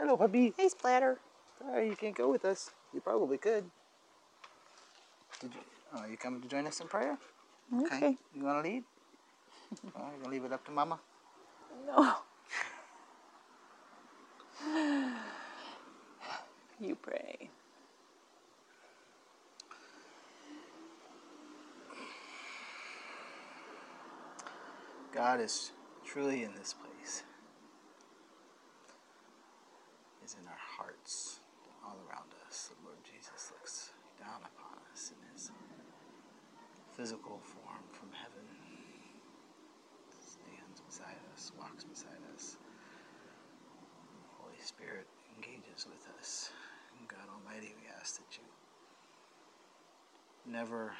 Hello, puppy. Hey, Splatter. Sorry, you can't go with us. You probably could. Did you? Oh, you coming to join us in prayer? Okay. You want to lead? oh, you gonna leave it up to Mama? No. You pray. God is truly in this place. Is in our hearts, all around us. The Lord Jesus looks down upon us in His physical form from heaven. Stands beside us, walks beside us. Holy Spirit engages with us. And God Almighty, we ask that you never,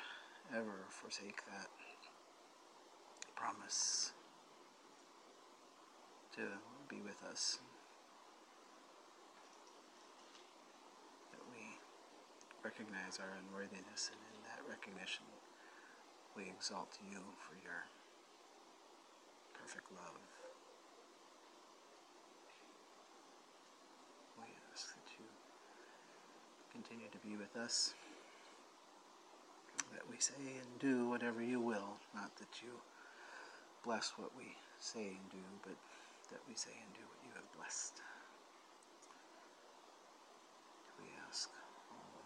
ever forsake that promise to be with us. That we recognize our unworthiness, and in that recognition, we exalt you for your perfect love. We ask that you continue to be with us, that we say and do whatever you will, not that you bless what we say and do, but that we say and do what you have blessed. We ask all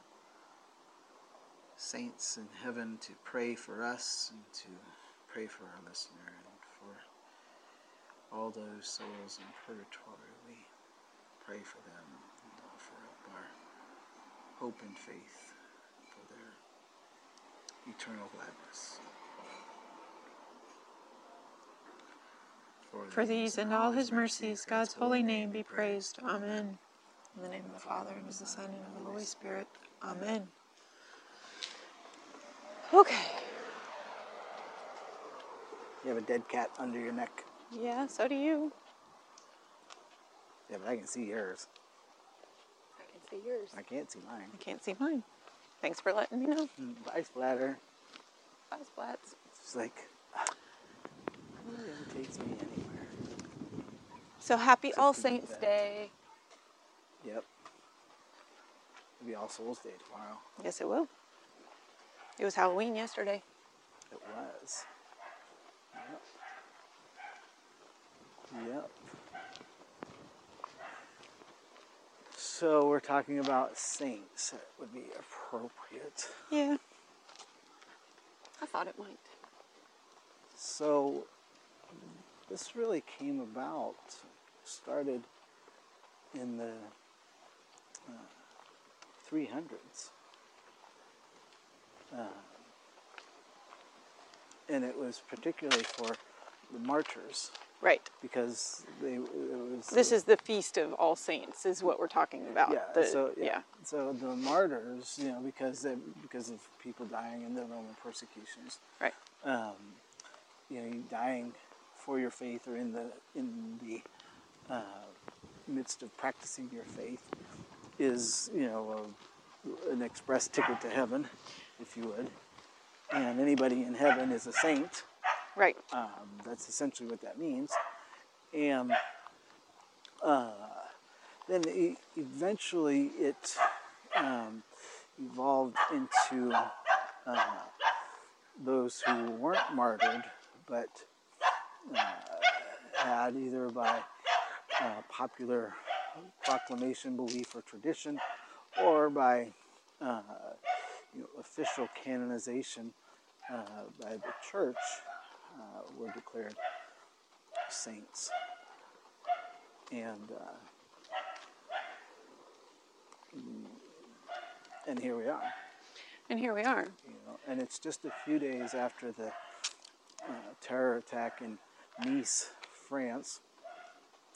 the saints in heaven to pray for us and to pray for our listener and for all those souls in purgatory. We pray for them and offer up our hope and faith for their eternal gladness. For these and all his mercies, God's holy name be praised. Amen. In the name of the Father, and of the Son, and of the Holy Spirit. Amen. Okay. You have a dead cat under your neck. Yeah, so do you. Yeah, but I can see yours. I can see yours. I can't see mine. I can't see mine. Thanks for letting me know. Mm, Bye, Splatter. Bye, Splats. It's like, it never takes me anywhere. So happy Except All Saints that. Day. Yep. It'll be All Souls Day tomorrow. Yes, it will. It was Halloween yesterday. It was. Yep. Yep. So we're talking about saints. That would be appropriate. Yeah. I thought it might. So this really came about, started in the uh, 300s. Uh, and it was particularly for the martyrs Right. because they it was This is the Feast of All Saints, is what we're talking about. yeah The- so yeah. so the martyrs you know because they, because of people dying in the Roman persecutions Right. um, you know, dying for your faith or in the in the uh, midst of practicing your faith is you know a, an express ticket to heaven, if you would. And anybody in heaven is a saint. Right. Um, that's essentially what that means. And uh, then e- eventually it um, evolved into uh, those who weren't martyred, but uh, had either by uh, popular proclamation, belief, or tradition, or by uh, you know, official canonization uh, by the church, uh, were declared saints. And uh, and here we are. And here we are. You know, and it's just a few days after the uh, terror attack in Nice, France,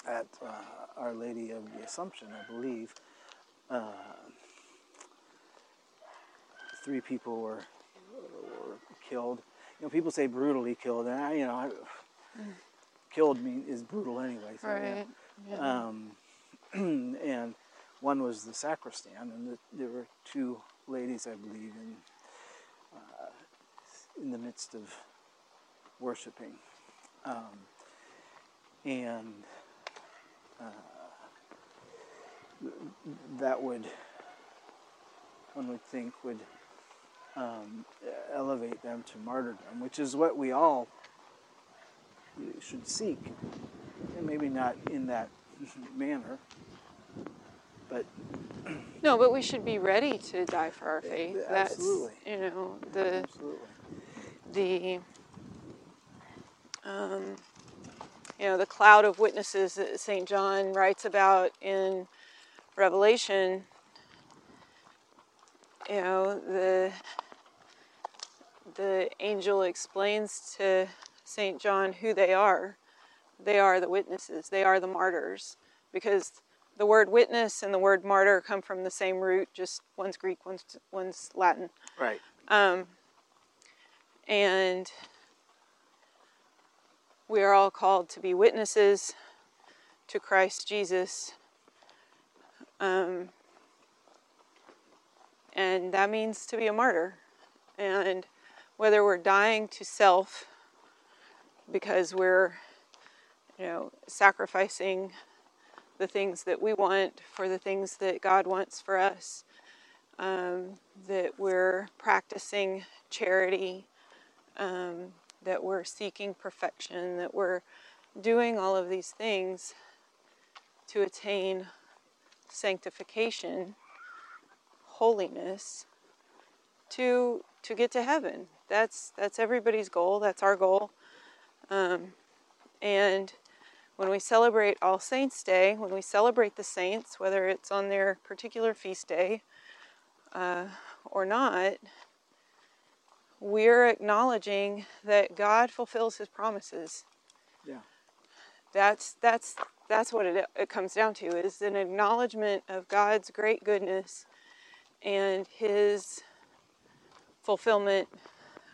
at uh, Our Lady of the Assumption, I believe. Uh, three people were were killed. You know, people say brutally killed, and I, you know, I, killed mean is brutal anyway. So, yeah. Right. Yeah. Um, and one was the sacristan, and the, there were two ladies, I believe, in uh, in the midst of worshiping, um, and uh, that would, one would think, would um, elevate them to martyrdom, which is what we all should seek. And maybe not in that manner, but no, but we should be ready to die for our faith. Absolutely. That's you know the absolutely. the um, you know the cloud of witnesses that Saint John writes about in Revelation. You know the the angel explains to Saint John who they are. They are the witnesses. They are the martyrs because the word witness and the word martyr come from the same root, just one's Greek, one's, one's Latin. Right. Um, and we are all called to be witnesses to Christ Jesus. Um, and that means to be a martyr. And whether we're dying to self because we're, you know, sacrificing the things that we want for the things that God wants for us. Um, that we're practicing charity, um, that we're seeking perfection, that we're doing all of these things to attain sanctification, holiness, to to get to heaven. That's that's everybody's goal. That's our goal. Um, and when we celebrate All Saints' Day, when we celebrate the saints, whether it's on their particular feast day uh, or not, we're acknowledging that God fulfills His promises. Yeah. That's that's that's what it, it comes down to is an acknowledgement of God's great goodness and His fulfillment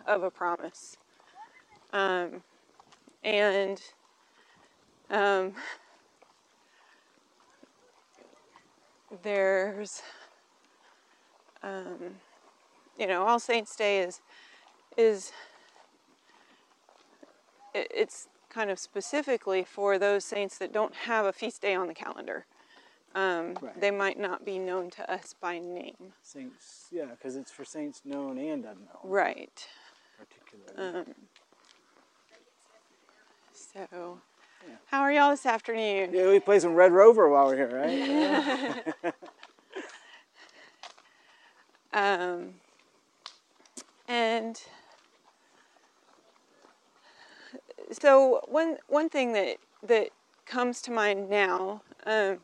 of a promise. Um, and um, there's, um, you know, All Saints Day is is it, it's kind of specifically for those saints that don't have a feast day on the calendar. Um, Right. They might not be known to us by name. Saints, yeah, because it's for saints known and unknown, Right. Um, so, Yeah. how are y'all this afternoon? yeah, we play some Red Rover while we're here, right? Um, and so one one thing that that comes to mind now, um,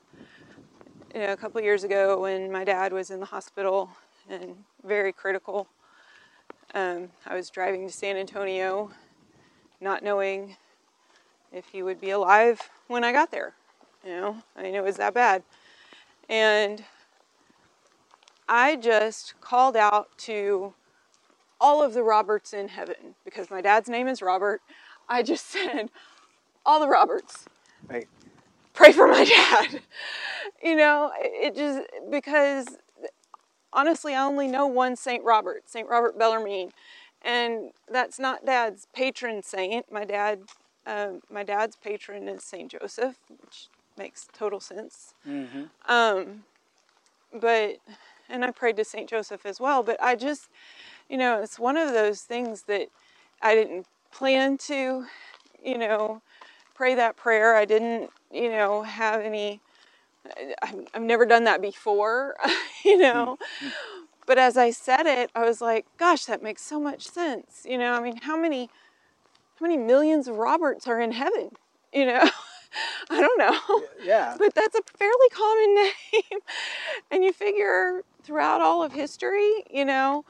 you know, a couple years ago when my dad was in the hospital and very critical, um, I was driving to San Antonio, not knowing if he would be alive when I got there. You know, I mean, it was that bad, and I just called out to all of the Roberts in heaven because my dad's name is Robert. I just said, all the Roberts, right. pray for my dad. You know, it just because honestly, I only know one Saint Robert, Saint Robert Bellarmine, and that's not dad's patron saint. My dad, um, my dad's patron is Saint Joseph, which makes total sense. Mm-hmm. Um, but, and I prayed to St. Joseph as well, but I just, you know, it's one of those things that I didn't plan to, you know, pray that prayer. I didn't, you know, have any, I- I've never done that before, you know. But as I said it, I was like, gosh, that makes so much sense. You know, I mean, how many, how many millions of Roberts are in heaven? You know, I don't know Yeah. but that's a fairly common name. and you figure throughout all of history, you know,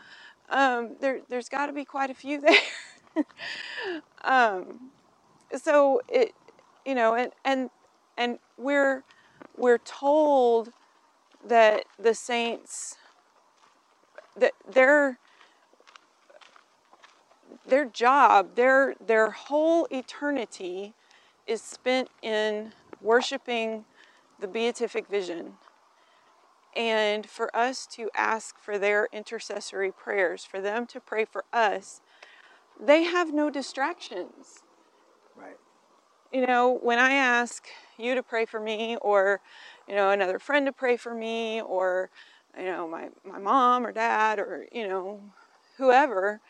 um, there, there's got to be quite a few there. um, so it, you know, and and and we're we're told that the saints that their their job, their their whole eternity is spent in worshiping the beatific vision. And for us to ask for their intercessory prayers, for them to pray for us, they have no distractions. You know, when I ask you to pray for me, or, you know, another friend to pray for me or, you know, my, my mom or dad or, you know, whoever,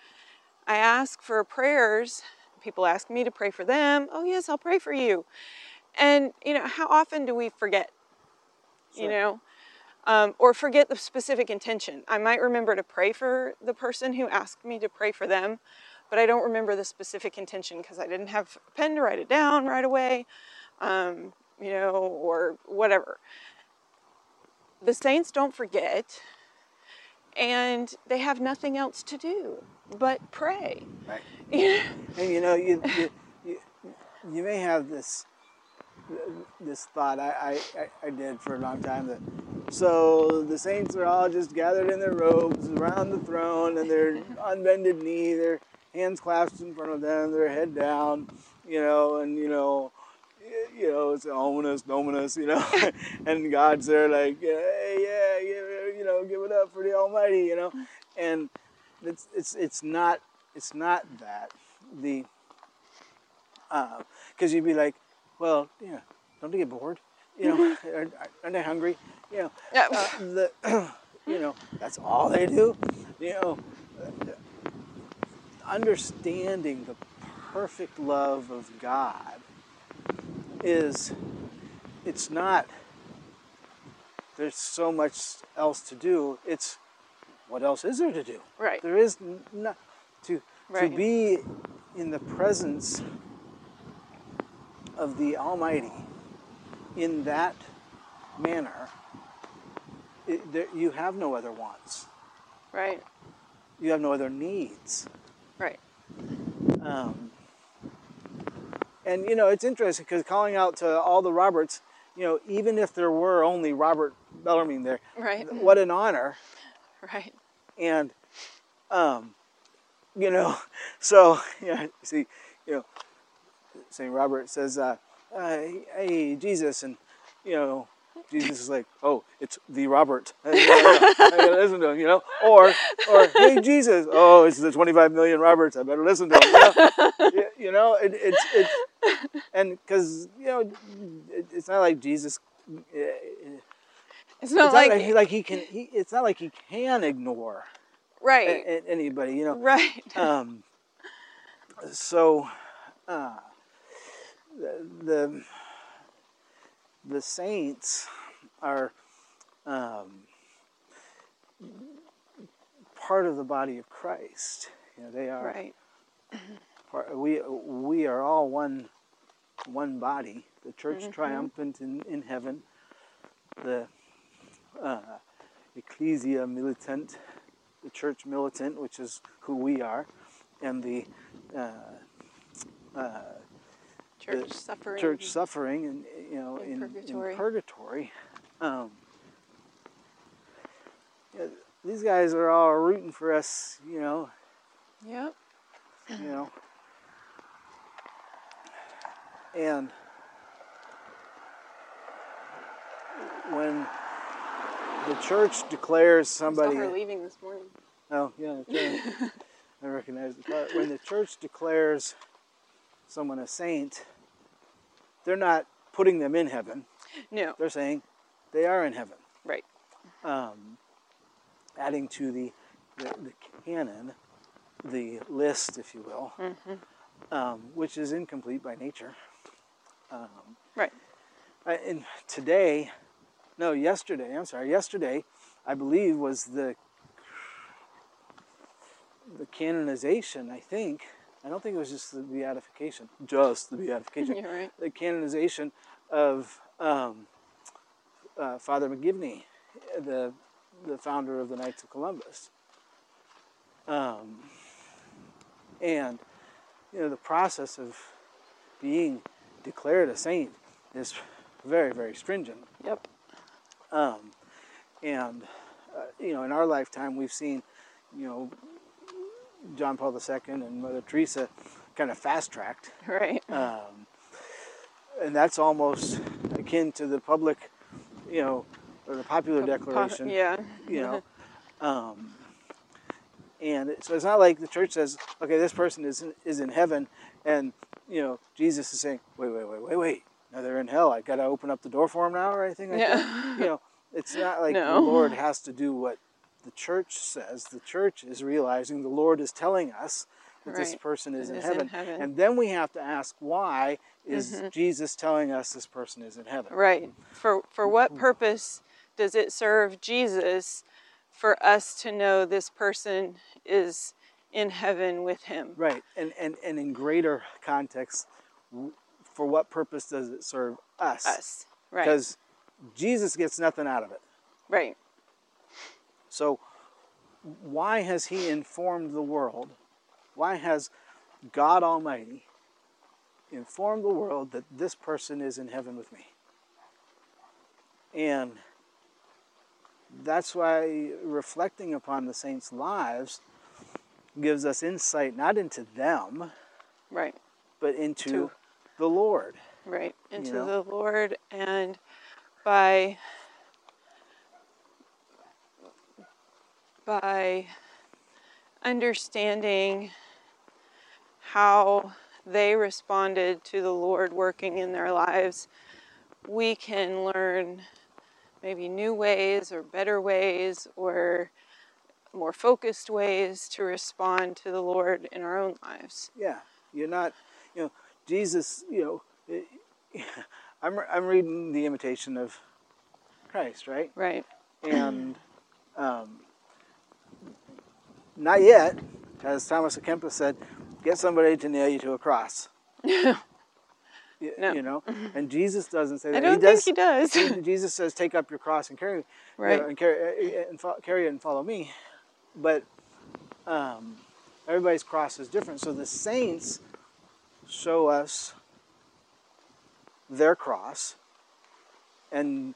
I ask for prayers. People ask me to pray for them. Oh, yes, I'll pray for you. And, you know, how often do we forget? You know? Um, or forget the specific intention. I might remember to pray for the person who asked me to pray for them, but I don't remember the specific intention because I didn't have a pen to write it down right away, um, you know, or whatever. The saints don't forget, and they have nothing else to do but pray. Right. And you know, you, you, you, you may have this this thought. I, I, I- did for a long time that so the saints are all just gathered in their robes around the throne and they're on bended knee, their hands clasped in front of them, their head down, you know, and you know, you know, it's ominous, ominous, you know, and God's there like, yeah, yeah, yeah, you know, give it up for the Almighty, you know, and it's it's it's not it's not that the because you'd be like, well, yeah, don't they get bored? You know, aren't, aren't they hungry? You know, Yeah. uh, the you know that's all they do. You know, understanding the perfect love of God is it's not there's so much else to do. It's what else is there to do? Right. There is not to Right. to be in the presence of the Almighty in that manner. It, there, you have no other wants. Right, You have no other needs. Right. Um, and you know, it's interesting because calling out to all the Roberts, you know, even if there were only Robert Bellarmine there, Right. what an honor. Right. And, um, you know, so, yeah, see, you know, St. Robert says, uh, uh, hey, Jesus, and, you know, Jesus is like, oh, it's the Robert. I gotta listen to him, you know? Or, or, hey, Jesus, oh, it's the 25 million Roberts. I better listen to him. You know, you know it, it's, it's, and because, you know, it, it's not like Jesus, It's it's not not like, like, he, like he can, he, it's not like he can ignore right, a- a- anybody, you know. right. Um, so, uh, the, the the saints are um, part of the body of Christ. You know, they are. Right. Part, we we are all one one body. The church Mm-hmm. triumphant in, in heaven. The uh, ecclesia militant, the church militant, which is who we are, and the uh, uh, Church suffering. church suffering, and you know, In in, in purgatory. purgatory. Um, yeah, these guys are all rooting for us, you know, Yep. you know. And when the church declares I saw somebody, her leaving this morning. oh yeah. I recognize the car. When the church declares someone a saint, they're not putting them in heaven. No. They're saying they are in heaven. Right. um, adding to the, the, the canon, the list, if you will, um, which is incomplete by nature. Um, Right. I- and today, no, yesterday, I'm sorry, yesterday, I believe was the the canonization, I think. I don't think it was just the beatification, just the beatification You're right. the canonization of um, uh, Father McGivney, the the founder of the Knights of Columbus. Um, and you know the process of being declared a saint is very very stringent. Yep. Um, and uh, you know in our lifetime we've seen you know John Paul II and Mother Teresa kind of fast tracked Right. um, and that's almost akin to the public, you know, or the popular Po- declaration, yeah. you know. Um, and so it's not like the church says, okay, this person is in, is in heaven, and you know, Jesus is saying, wait, wait, wait, wait, wait, now they're in hell. I got to open up the door for them now or anything like Yeah. that. You know, it's not like No. the Lord has to do what the church says. The church is realizing the Lord is telling us that this person is, in, is in heaven. heaven. Mm-hmm. and then we have to ask why is Jesus telling us this person is in heaven? Right. For for what purpose does it serve Jesus for us to know this person is in heaven with him? Right, and and and in greater context, for what purpose does it serve us? Us. Right. Because Jesus gets nothing out of it. right. So, why has He informed the world? Why has God Almighty informed the world that this person is in heaven with me? And that's why reflecting upon the saints' lives gives us insight not into them, Right. but into To- the Lord. Right. Into know? the Lord and by by understanding how they responded to the Lord working in their lives, we can learn maybe new ways or better ways or more focused ways to respond to the Lord in our own lives. Yeah, you're not, you know, Jesus, you know, I'm, I'm reading the imitation of Christ, right? Right. And um, not yet, as Thomas à Kempis said, get somebody to nail you to a cross. No. You know, and Jesus doesn't say that. I don't does, think he does. Jesus says, "Take up your cross and carry, you know, and carry, uh, and fo- carry it and follow me." But um, everybody's cross is different. So the saints show us their cross, and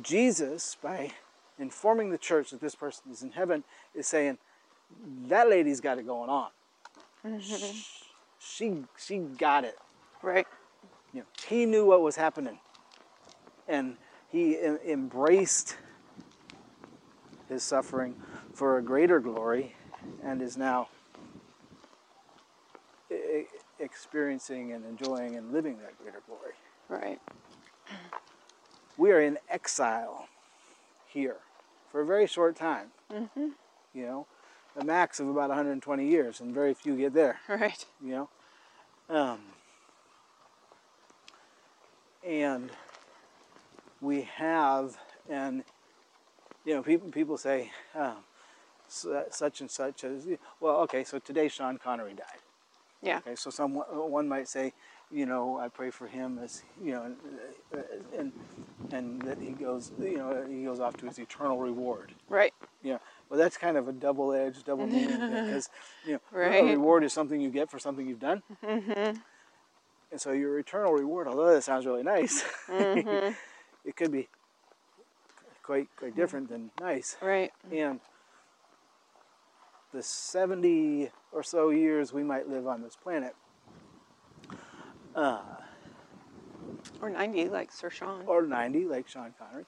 Jesus, by informing the church that this person is in heaven, is saying that lady's got it going on. Mm-hmm. She she got it. Right. You know, he knew what was happening, and he em- embraced his suffering for a greater glory, and is now e- experiencing and enjoying and living that greater glory. Right. We are in exile here for a very short time. Mm-hmm. You know, a max of about 120 years, and very few get there. Right. you know um, and we have and you know people people say um, such and such as well okay so today Sean Connery died Yeah. okay so someone one might say you know I pray for him as you know and and, and that he goes you know he goes off to his eternal reward Right. yeah, well, that's kind of a double-edged, double meaning because you know Right. a reward is something you get for something you've done, mm-hmm. and so your eternal reward, although that sounds really nice, Mm-hmm. it could be quite quite different than nice. Right. And the seventy or so years we might live on this planet, Or 90, like Sir Sean. or ninety, like Sean Connery,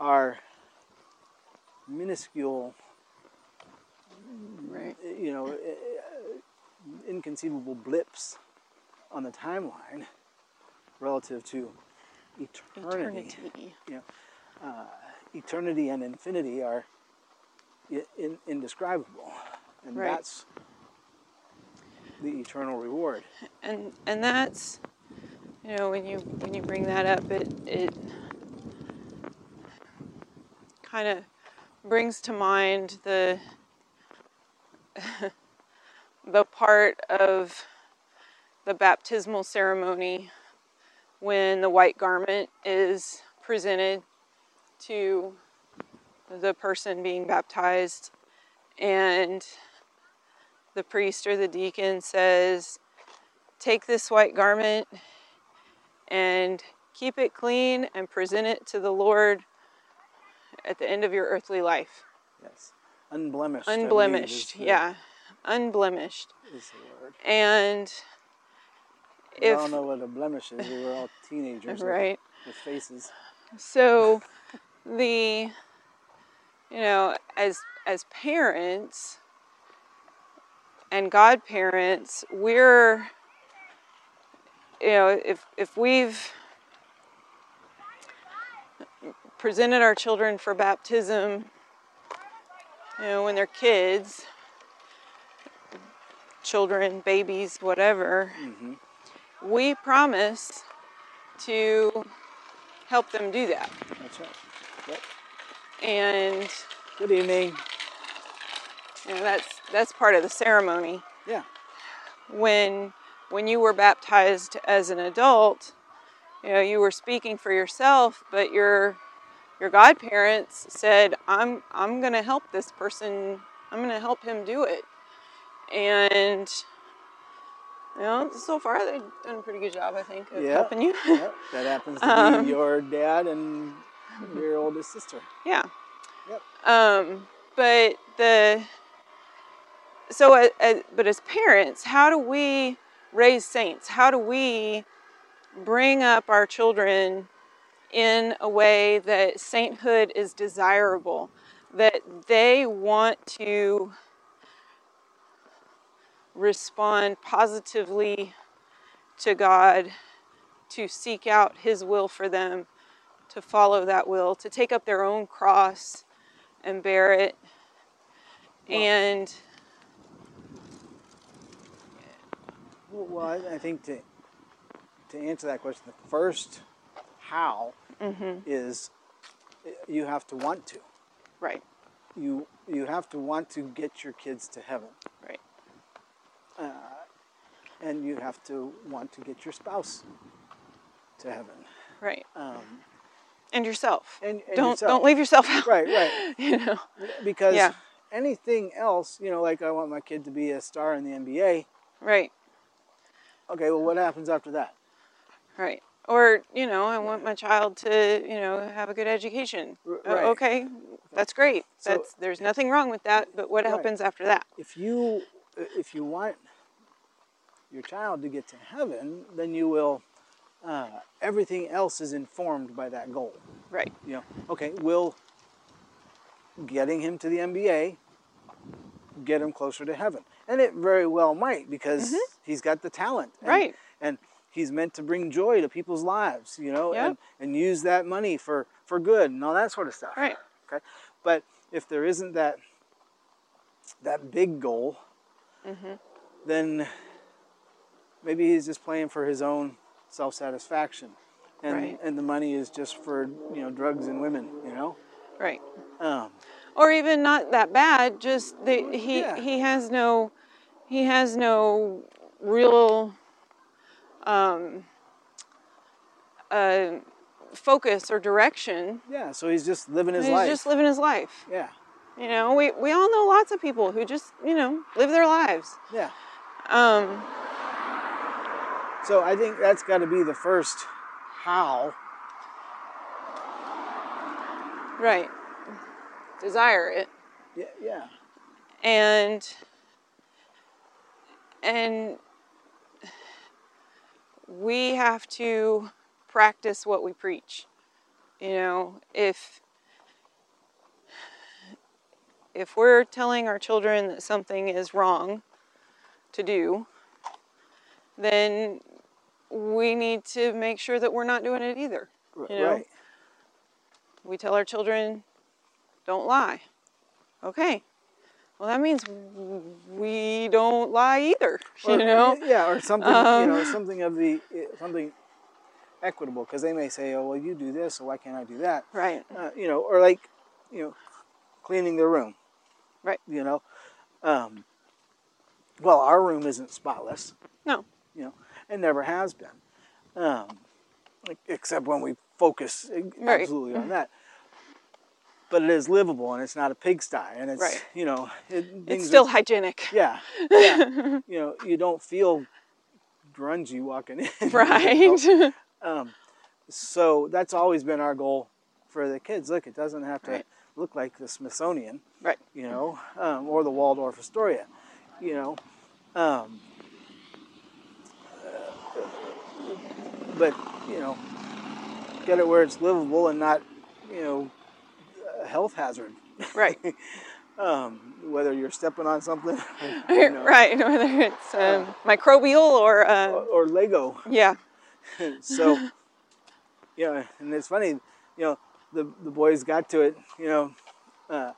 are minuscule Right. you know, uh, inconceivable blips on the timeline relative to eternity. Eternity. You know, uh, eternity and infinity are in, indescribable, and Right. that's the eternal reward. And and that's you know when you when you bring that up it it kind of brings to mind the the part of the baptismal ceremony when the white garment is presented to the person being baptized and the priest or the deacon says take this white garment and keep it clean and present it to the Lord at the end of your earthly life. Yes, unblemished. Unblemished, yeah, unblemished. is the word. And We if all know what a blemish is. We were all teenagers, right, with faces. so the you know as as parents and godparents we're you know if if we've presented our children for baptism, you know, when they're kids, children, babies, whatever, mm-hmm. we promise to help them do that. That's right. Yep. And Good evening. you know, that's that's part of the ceremony. Yeah. when when you were baptized as an adult, you know, you were speaking for yourself, but your your godparents said, "I'm I'm going to help this person. I'm going to help him do it." And you know, so far they've done a pretty good job, I think, of Yeah. helping you. That happens to Um, be your dad and your oldest sister. yeah. Yep. Um, but the so, uh, uh, but as parents, how do we raise saints? How do we bring up our children in a way that sainthood is desirable, that they want to respond positively to God, to seek out His will for them, to follow that will, to take up their own cross and bear it. and Well, well, I, I think to to answer that question, the first how Mm-hmm. is uh, you have to want to. right, You you have to want to get your kids to heaven, right, and you have to want to get your spouse to heaven. right. Um, And yourself. and, and don't yourself. don't leave yourself out. Right, right. You know. Because Yeah. anything else, you know, like I want my kid to be a star in the NBA. Right, Okay, well, what happens after that? right. Or you know, I want my child to you know have a good education. Uh, right. okay, that's great. So- that's there's nothing wrong with that. But what Right. happens after that? if you if you want your child to get to heaven, then you will. Uh, everything else is informed by that goal. Right, You know, okay, will getting him to the NBA get him closer to heaven? And it very well might because he's got the talent, and, Mm-hmm. Right. And he's meant to bring joy to people's lives, you know, Yep. and and use that money for for good and all that sort of stuff. right, Okay, but if there isn't that that big goal, Mm-hmm. then maybe he's just playing for his own self satisfaction, and Right. and the money is just for you know drugs and women, you know. right. Um, or even not that bad just the, he Yeah. he has no he has no real um, uh, focus or direction. Yeah, so he's just living his he's life. just living his life. Yeah, you know we, we all know lots of people who just you know live their lives. Yeah. um, So I think that's got to be the first how. right. Desire it. Yeah, yeah, and and we have to practice what we preach you know if if we're telling our children that something is wrong to do then we need to make sure that we're not doing it either You know? right. we tell our children don't lie okay well that means we don't lie either Or- you know yeah, or something, you Um, know, something of the eh, something equitable, because they may say, "Oh, well, you do this, so why can't I do that?" right Uh, you know, or like, you know, cleaning their room. right You know, um, well, our room isn't spotless, no you know, and never has been, um, except when we focus eh, Right. absolutely on that. But it is livable, and it's not a pigsty, and it's Right. you know, it, it's things are- still hygienic yeah, yeah. you know, you don't feel grungy walking in. you know? right Um, so that's always been our goal for the kids. Look, it doesn't have to Right. look like the Smithsonian, right you know, um, or the Waldorf Astoria, you know. Um, but you know, get it where it's livable and not, you know, a health hazard. right Um, whether you're stepping on something, you know, right whether it's um, microbial or uh, or, or Lego. yeah so, yeah, and it's funny, you know, the the boys got to it, you know, uh,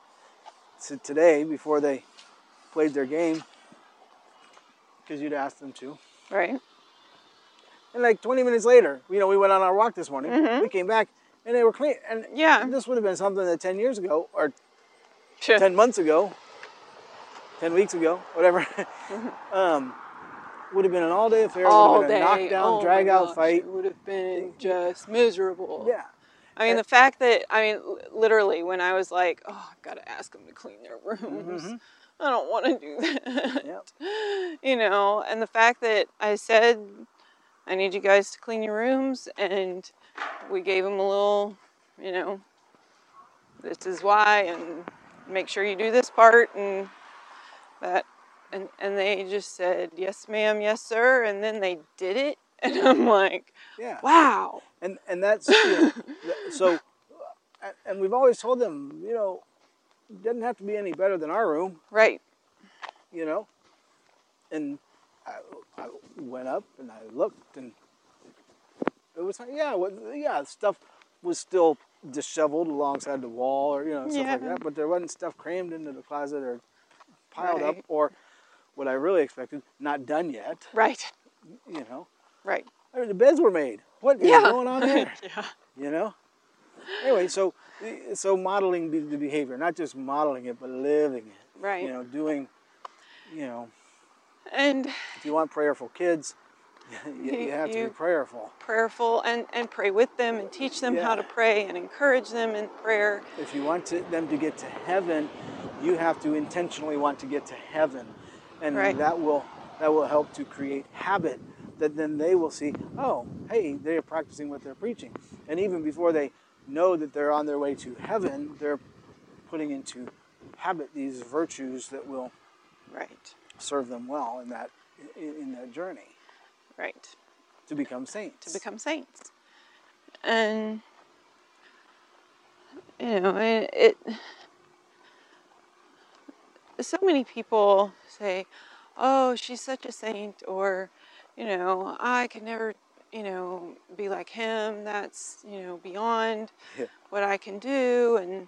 to today before they played their game, because you'd asked them to. Right. And like 20 minutes later, you know, we went on our walk this morning. We came back and they were clean. And Yeah. this would have been something that 10 years ago or Sure. 10 months ago, 10 weeks ago, whatever, um, would have been an all day affair. would have been day. a knockdown, oh drag out fight. It would have been just miserable. Yeah. I mean, the fact that I mean, literally, when I was like, "Oh, I've got to ask them to clean their rooms," I don't want to do that. Yep. you know, and the fact that I said, "I need you guys to clean your rooms," and we gave them a little, you know, this is why, and make sure you do this part, and that, and and they just said, "Yes, ma'am, yes, sir," and then they did it, and I'm like, Yeah. "Wow." And, and that's, you know, so, and we've always told them, you know, it doesn't have to be any better than our room. Right. you know. And I, I went up and I looked, and it was yeah, what, yeah, stuff was still disheveled alongside the wall, or you know, stuff like that. But there wasn't stuff crammed into the closet or piled up, or what I really expected, not done yet. Right. You know, Right. I mean, the beds were made. What is Yeah. going on there? yeah. you know. Anyway, so so modeling the the behavior, not just modeling it, but living it. Right. You know, doing, you know, And if you want prayerful kids, you, you have to be prayerful. prayerful and, and pray with them and teach them how to pray and encourage them in prayer. If you want to, them to get to heaven, you have to intentionally want to get to heaven, and Right. that will that will help to create habit. That then they will see, oh, hey, they're practicing what they're preaching, and even before they know that they're on their way to heaven, they're putting into habit these virtues that will Right. serve them well in that in, in their journey Right. to become saints. To become saints. And you know, it, it so many people say, "Oh, she's such a saint," or, you know, "I could never, you know, be like him. That's, you know, beyond Yeah. what I can do," and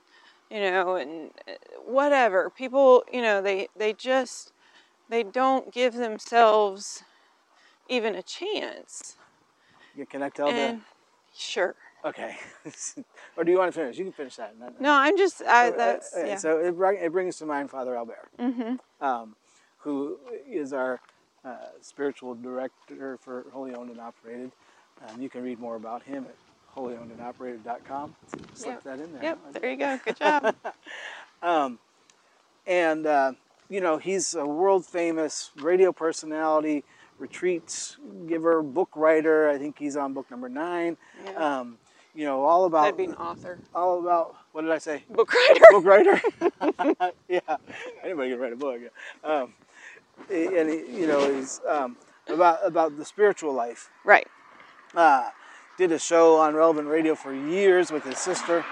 you know, and uh, whatever. People, you know, they they just they don't give themselves even a chance. Yeah, can I tell And sure. okay, or do you want to finish? You can finish that. No, no. I'm just I, Uh, that's uh, yeah. So it, it brings to mind Father Albert, mm-hmm. um, who is our uh, spiritual director for Holy Owned and Operated. Um, you can read more about him at holyownedandoperated.com. Slip Yep. that in there. Yep, there you go. Good job. Um, and uh, you know he's a world famous radio personality, retreats giver, book writer. I think he's on book number nine. Yeah. Um, you know all about be an author. all about what did I say? Book writer. book writer. yeah, anybody can write a book. Um, and he, you know he's um, about about the spiritual life. Right. Uh, did a show on Relevant Radio for years with his sister,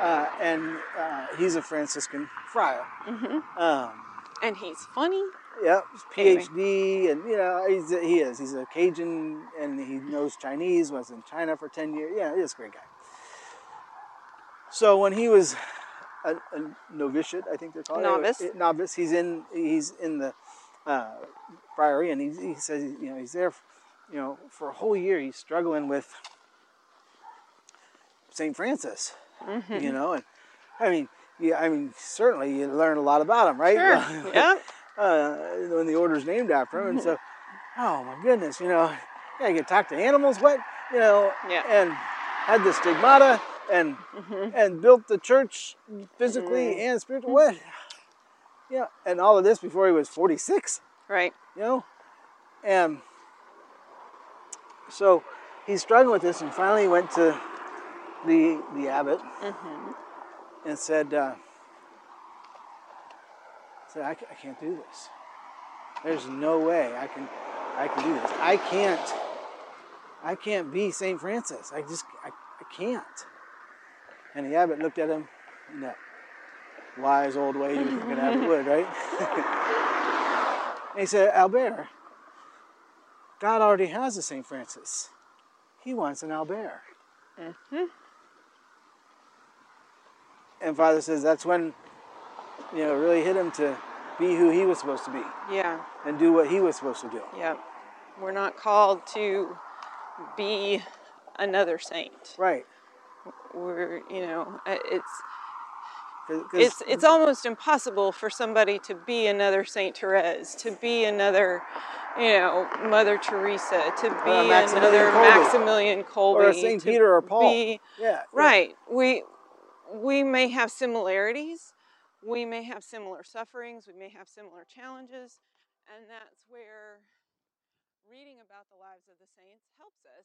uh, and uh, he's a Franciscan friar. Mm-hmm. Um, And he's funny. Yep, Anyway. PhD, and you know he's he is he's a Cajun, and he knows Chinese. Was in China for ten years. Yeah, he's a great guy. So when he was a, a novitiate, I think they're called Novice. Uh, novice. He's in he's in the uh, friary, and he, he says you know he's there, you know, for a whole year. He's struggling with Saint Francis, Mm-hmm. you know, and I mean, yeah, I mean certainly you learn a lot about him, right? Sure. yep. Uh, when the order's named after him. And so, oh my goodness, you know, yeah, you can talk to animals, what, you know, Yeah. and had the stigmata and and built the church physically and spiritually. What? Yeah, and all of this before he was 46, Right. you know, and so he's struggling with this, and finally went to the the abbot and said, uh, said I, I can't do this. There's no way I can I can do this. I can't I can't be Saint Francis. I just I, I can't. And the abbot looked at him in that wise old way you would think an abbot would, right? and he said, Albert, God already has a Saint Francis. He wants an Albert. Mm-hmm. and Father says that's when, you know, it really hit him to be who he was supposed to be Yeah. and do what he was supposed to do. Yep. We're not called to be another saint. Right. We're, you know, uh, it's 'Cause- 'cause- it's it's almost impossible for somebody to be another Saint Therese, to be another, you know, Mother Teresa, to be Maximilian another Kolbe. Maximilian Kolbe, or Saint Peter or Paul. be- yeah. yeah. right. We we may have similarities, we may have similar sufferings, we may have similar challenges, and that's where reading about the lives of the saints helps us